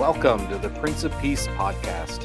Welcome to the Prince of Peace podcast.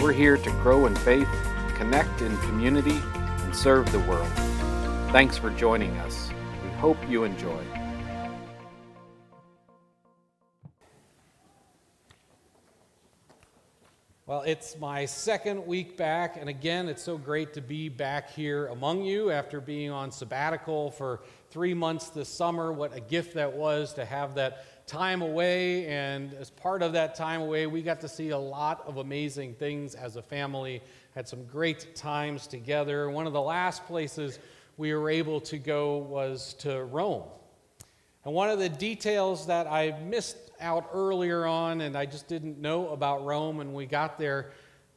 We're here to grow in faith, connect in community, and serve the world. Thanks for joining us. We hope you enjoy. Well, it's my second week back, and again, it's so great to be back here among you after being on sabbatical for three months this summer. What a gift that was to have that time away, and as part of that time away, we got to see a lot of amazing things as a family, had some great times together. One of the last places we were able to go was to Rome. And one of the details that I missed out earlier on, and I just didn't know about Rome, and we got there,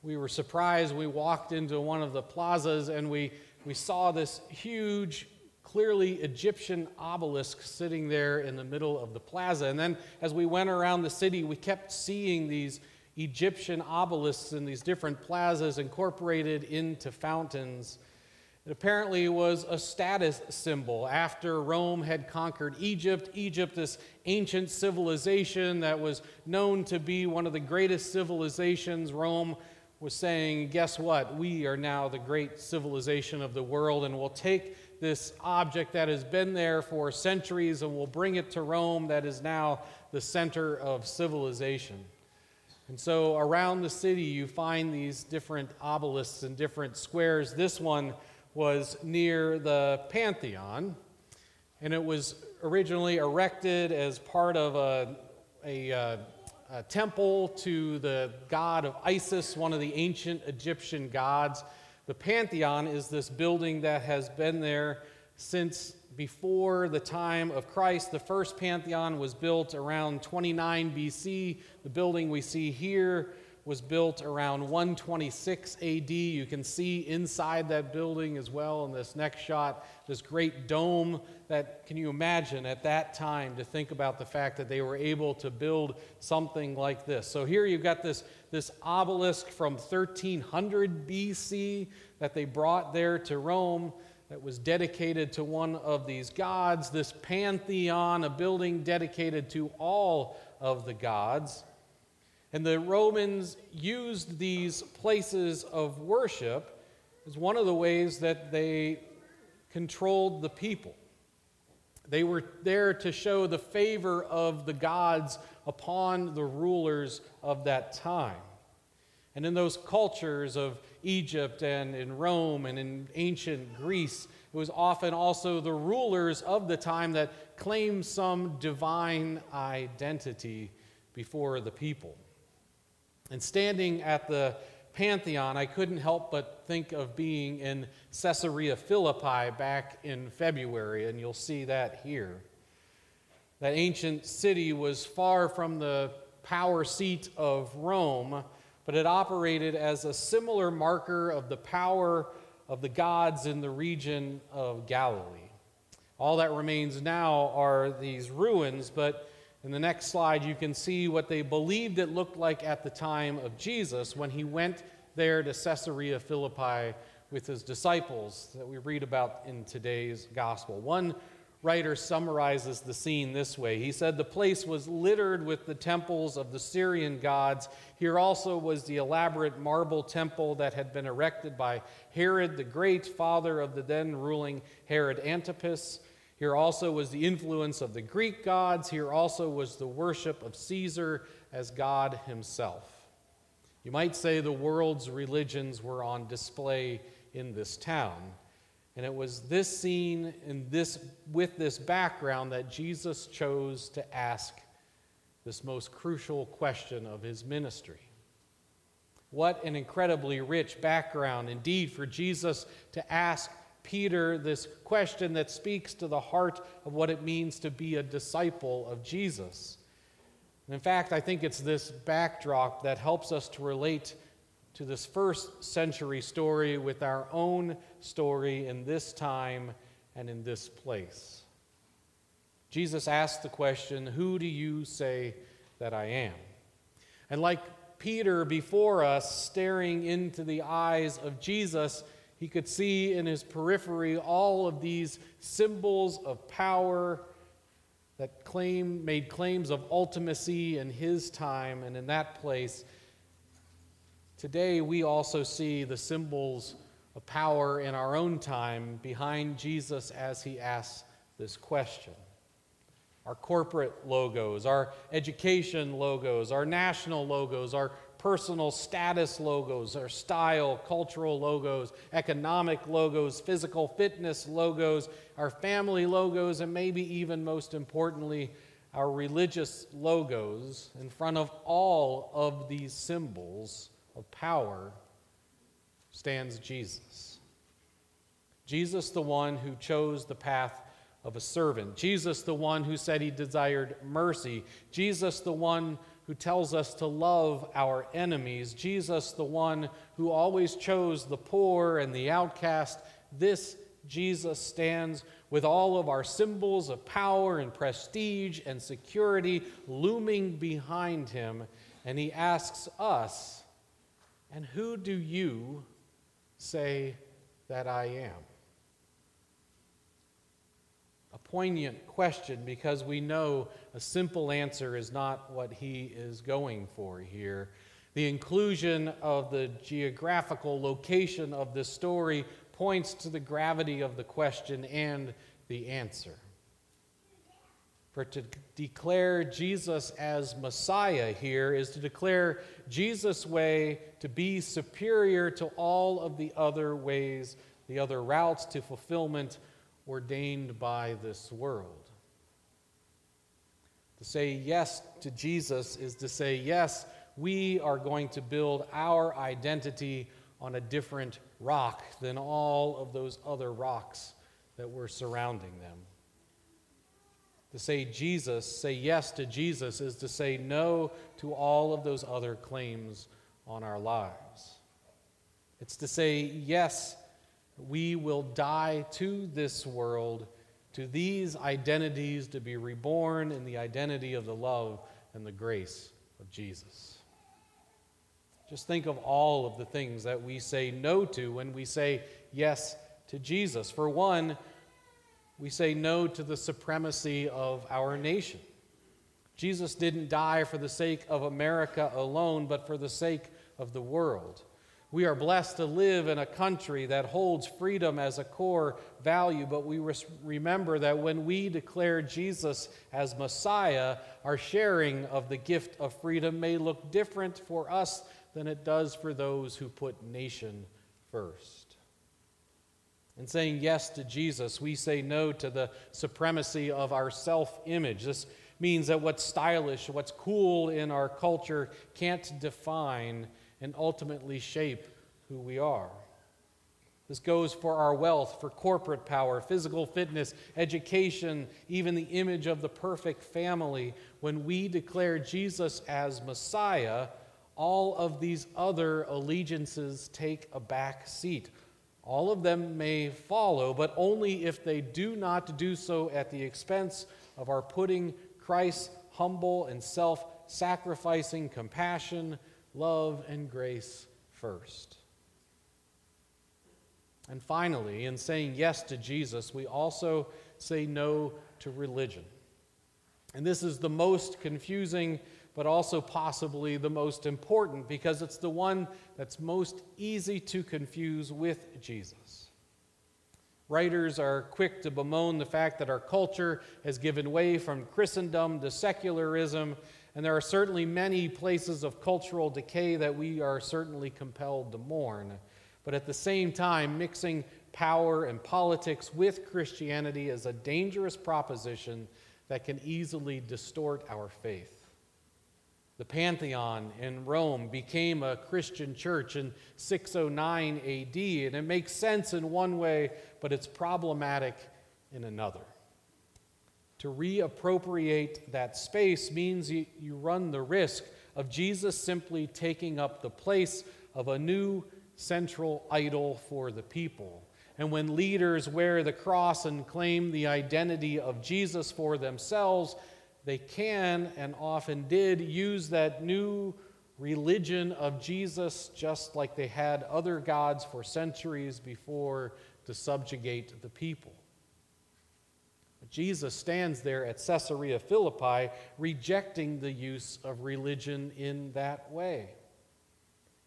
we were surprised. We walked into one of the plazas and we, we saw this huge, clearly Egyptian obelisk sitting there in the middle of the plaza. And then as we went around the city, we kept seeing these Egyptian obelisks in these different plazas incorporated into fountains. It apparently was a status symbol. After Rome had conquered Egypt, Egypt, this ancient civilization that was known to be one of the greatest civilizations, Rome was saying, Guess what? We are now the great civilization of the world, and we'll take this object that has been there for centuries and we'll bring it to Rome, that is now the center of civilization. And so around the city, you find these different obelisks and different squares. This one was near the Pantheon, and it was originally erected as part of a, a, uh, a, temple to the god of Isis, one of the ancient Egyptian gods. The Pantheon is this building that has been there since before the time of Christ. The first Pantheon was built around 29 BC. The building we see here was built around 126 AD. You can see inside that building as well in this next shot, this great dome that, can you imagine at that time to think about the fact that they were able to build something like this? So here you've got this, this obelisk from 1300 BC that they brought there to Rome that was dedicated to one of these gods, this pantheon, a building dedicated to all of the gods. And the Romans used these places of worship as one of the ways that they controlled the people. They were there to show the favor of the gods upon the rulers of that time. And in those cultures of Egypt and in Rome and in ancient Greece, it was often also the rulers of the time that claimed some divine identity before the people. And standing at the Pantheon, I couldn't help but think of being in Caesarea Philippi back in February, and you'll see that here. That ancient city was far from the power seat of Rome, but it operated as a similar marker of the power of the gods in the region of Galilee. All that remains now are these ruins, but in the next slide, you can see what they believed it looked like at the time of Jesus when he went there to Caesarea Philippi with his disciples that we read about in today's gospel. One writer summarizes the scene this way He said, The place was littered with the temples of the Syrian gods. Here also was the elaborate marble temple that had been erected by Herod the Great, father of the then ruling Herod Antipas. Here also was the influence of the Greek gods. Here also was the worship of Caesar as God himself. You might say the world's religions were on display in this town. And it was this scene and this, with this background that Jesus chose to ask this most crucial question of his ministry. What an incredibly rich background, indeed, for Jesus to ask Peter this question that speaks to the heart of what it means to be a disciple of Jesus. And in fact, I think it's this backdrop that helps us to relate to this first century story with our own story in this time and in this place. Jesus asked the question, Who do you say that I am? And like Peter before us, staring into the eyes of Jesus, he could see in his periphery all of these symbols of power that claim, made claims of ultimacy in his time and in that place, today we also see the symbols of power in our own time behind Jesus as he asks this question. Our corporate logos, our education logos, our national logos, our personal status logos, our style, cultural logos, economic logos, physical fitness logos, our family logos, and maybe even most importantly, our religious logos. In front of all of these symbols of power stands Jesus. Jesus, the one who chose the path of a servant. Jesus, the one who said he desired mercy. Jesus, the one who tells us to love our enemies, Jesus, the one who always chose the poor and the outcast, this Jesus stands with all of our symbols of power and prestige and security looming behind him, and he asks us, And who do you say that I am? A poignant question because we know a simple answer is not what he is going for here. The inclusion of the geographical location of this story points to the gravity of the question and the answer. For to declare Jesus as Messiah here is to declare Jesus' way to be superior to all of the other ways, the other routes to fulfillment ordained by this world. To say yes to Jesus is to say, yes, we are going to build our identity on a different rock than all of those other rocks that were surrounding them. To say Jesus, say yes to Jesus, is to say no to all of those other claims on our lives. It's to say yes, we will die to this world to these identities to be reborn in the identity of the love and the grace of Jesus. Just think of all of the things that we say no to when we say yes to Jesus. For one, we say no to the supremacy of our nation. Jesus didn't die for the sake of America alone, but for the sake of the world. We are blessed to live in a country that holds freedom as a core value, but we remember that when we declare Jesus as Messiah, our sharing of the gift of freedom may look different for us than it does for those who put nation first. In saying yes to Jesus, we say no to the supremacy of our self image. This means that what's stylish, what's cool in our culture can't define and ultimately shape who we are. This goes for our wealth, for corporate power, physical fitness, education, even the image of the perfect family. When we declare Jesus as Messiah, all of these other allegiances take a back seat. All of them may follow, but only if they do not do so at the expense of our putting Christ's humble and self sacrificing compassion, love, and grace first. And finally, in saying yes to Jesus, we also say no to religion. And this is the most confusing, but also possibly the most important because it's the one that's most easy to confuse with Jesus. Writers are quick to bemoan the fact that our culture has given way from Christendom to secularism and there are certainly many places of cultural decay that we are certainly compelled to mourn. But at the same time, mixing power and politics with Christianity is a dangerous proposition that can easily distort our faith. The Pantheon in Rome became a Christian church in 609 AD, and it makes sense in one way, but it's problematic in another. To reappropriate that space means you, you run the risk of Jesus simply taking up the place of a new central idol for the people. And when leaders wear the cross and claim the identity of Jesus for themselves, they can and often did use that new religion of Jesus just like they had other gods for centuries before to subjugate the people. Jesus stands there at Caesarea Philippi rejecting the use of religion in that way.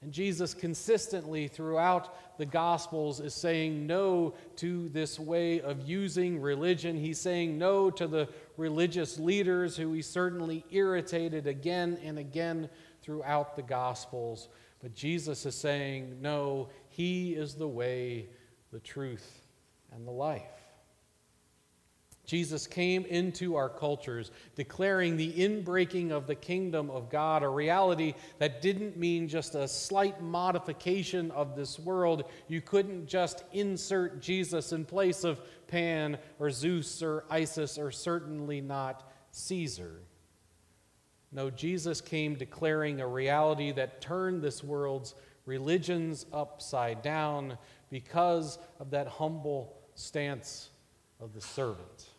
And Jesus consistently throughout the Gospels is saying no to this way of using religion. He's saying no to the religious leaders who he certainly irritated again and again throughout the Gospels. But Jesus is saying, no, he is the way, the truth, and the life. Jesus came into our cultures, declaring the inbreaking of the kingdom of God, a reality that didn't mean just a slight modification of this world. You couldn't just insert Jesus in place of Pan or Zeus or Isis or certainly not Caesar. No, Jesus came declaring a reality that turned this world's religions upside down because of that humble stance of the servant.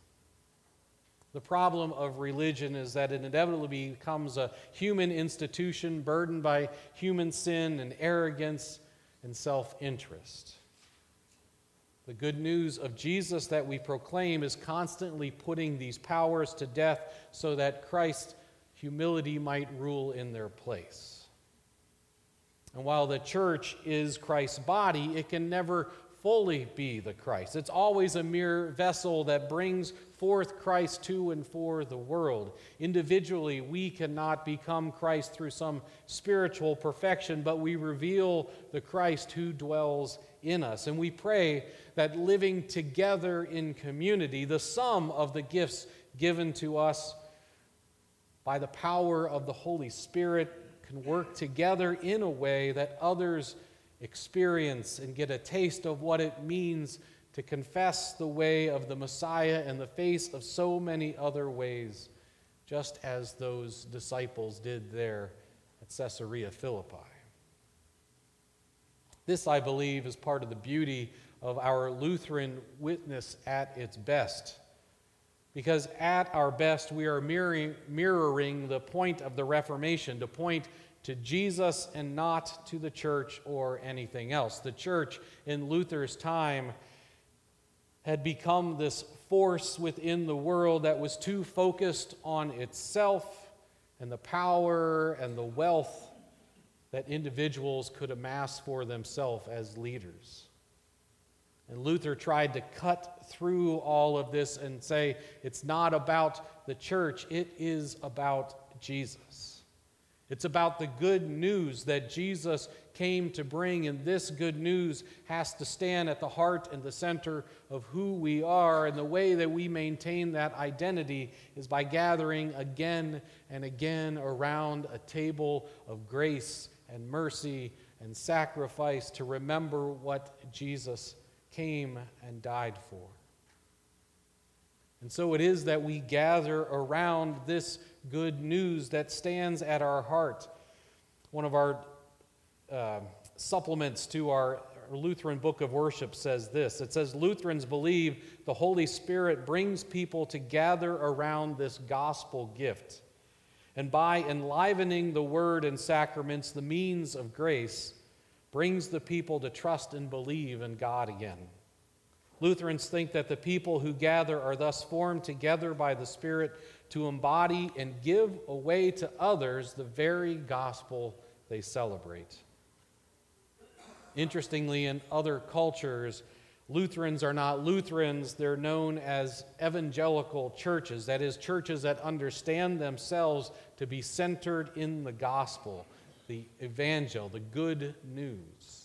The problem of religion is that it inevitably becomes a human institution burdened by human sin and arrogance and self interest. The good news of Jesus that we proclaim is constantly putting these powers to death so that Christ's humility might rule in their place. And while the church is Christ's body, it can never fully be the Christ. It's always a mere vessel that brings forth Christ to and for the world. Individually, we cannot become Christ through some spiritual perfection, but we reveal the Christ who dwells in us. And we pray that living together in community, the sum of the gifts given to us by the power of the Holy Spirit, can work together in a way that others experience and get a taste of what it means to confess the way of the Messiah in the face of so many other ways, just as those disciples did there at Caesarea Philippi. This, I believe, is part of the beauty of our Lutheran witness at its best. Because at our best, we are mirroring, mirroring the point of the Reformation, to point to Jesus and not to the church or anything else. The church in Luther's time had become this force within the world that was too focused on itself and the power and the wealth that individuals could amass for themselves as leaders. And Luther tried to cut through all of this and say it's not about the church, it is about Jesus. It's about the good news that Jesus came to bring, and this good news has to stand at the heart and the center of who we are. And the way that we maintain that identity is by gathering again and again around a table of grace and mercy and sacrifice to remember what Jesus came and died for. And so it is that we gather around this good news that stands at our heart. One of our uh, supplements to our Lutheran book of worship says this it says, Lutherans believe the Holy Spirit brings people to gather around this gospel gift. And by enlivening the word and sacraments, the means of grace, brings the people to trust and believe in God again. Lutherans think that the people who gather are thus formed together by the Spirit to embody and give away to others the very gospel they celebrate. Interestingly, in other cultures, Lutherans are not Lutherans, they're known as evangelical churches. That is, churches that understand themselves to be centered in the gospel, the evangel, the good news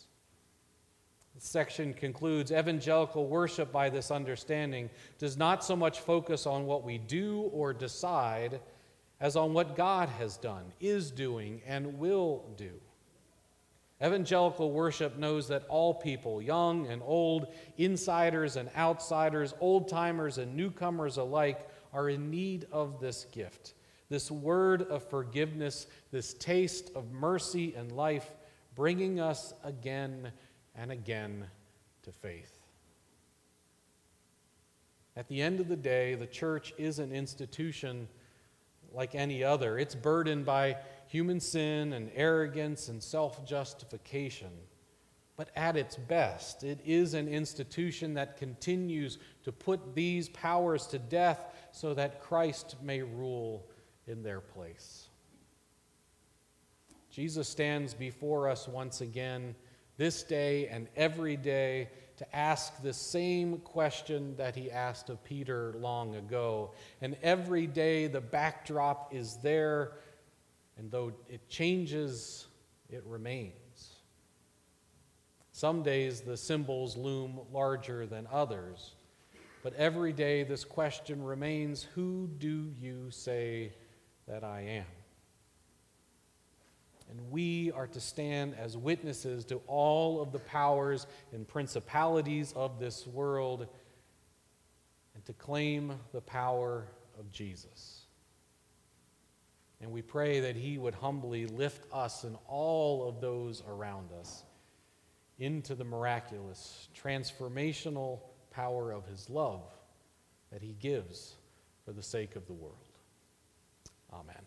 section concludes Evangelical worship, by this understanding, does not so much focus on what we do or decide as on what God has done, is doing, and will do. Evangelical worship knows that all people, young and old, insiders and outsiders, old timers and newcomers alike, are in need of this gift, this word of forgiveness, this taste of mercy and life, bringing us again and again to faith. At the end of the day, the church is an institution like any other. It's burdened by human sin and arrogance and self justification. But at its best, it is an institution that continues to put these powers to death so that Christ may rule in their place. Jesus stands before us once again this day and every day to ask the same question that he asked of Peter long ago. And every day the backdrop is there, and though it changes, it remains. Some days the symbols loom larger than others, but every day this question remains Who do you say that I am? And we are to stand as witnesses to all of the powers and principalities of this world and to claim the power of Jesus. And we pray that He would humbly lift us and all of those around us into the miraculous, transformational power of His love that He gives for the sake of the world. Amen.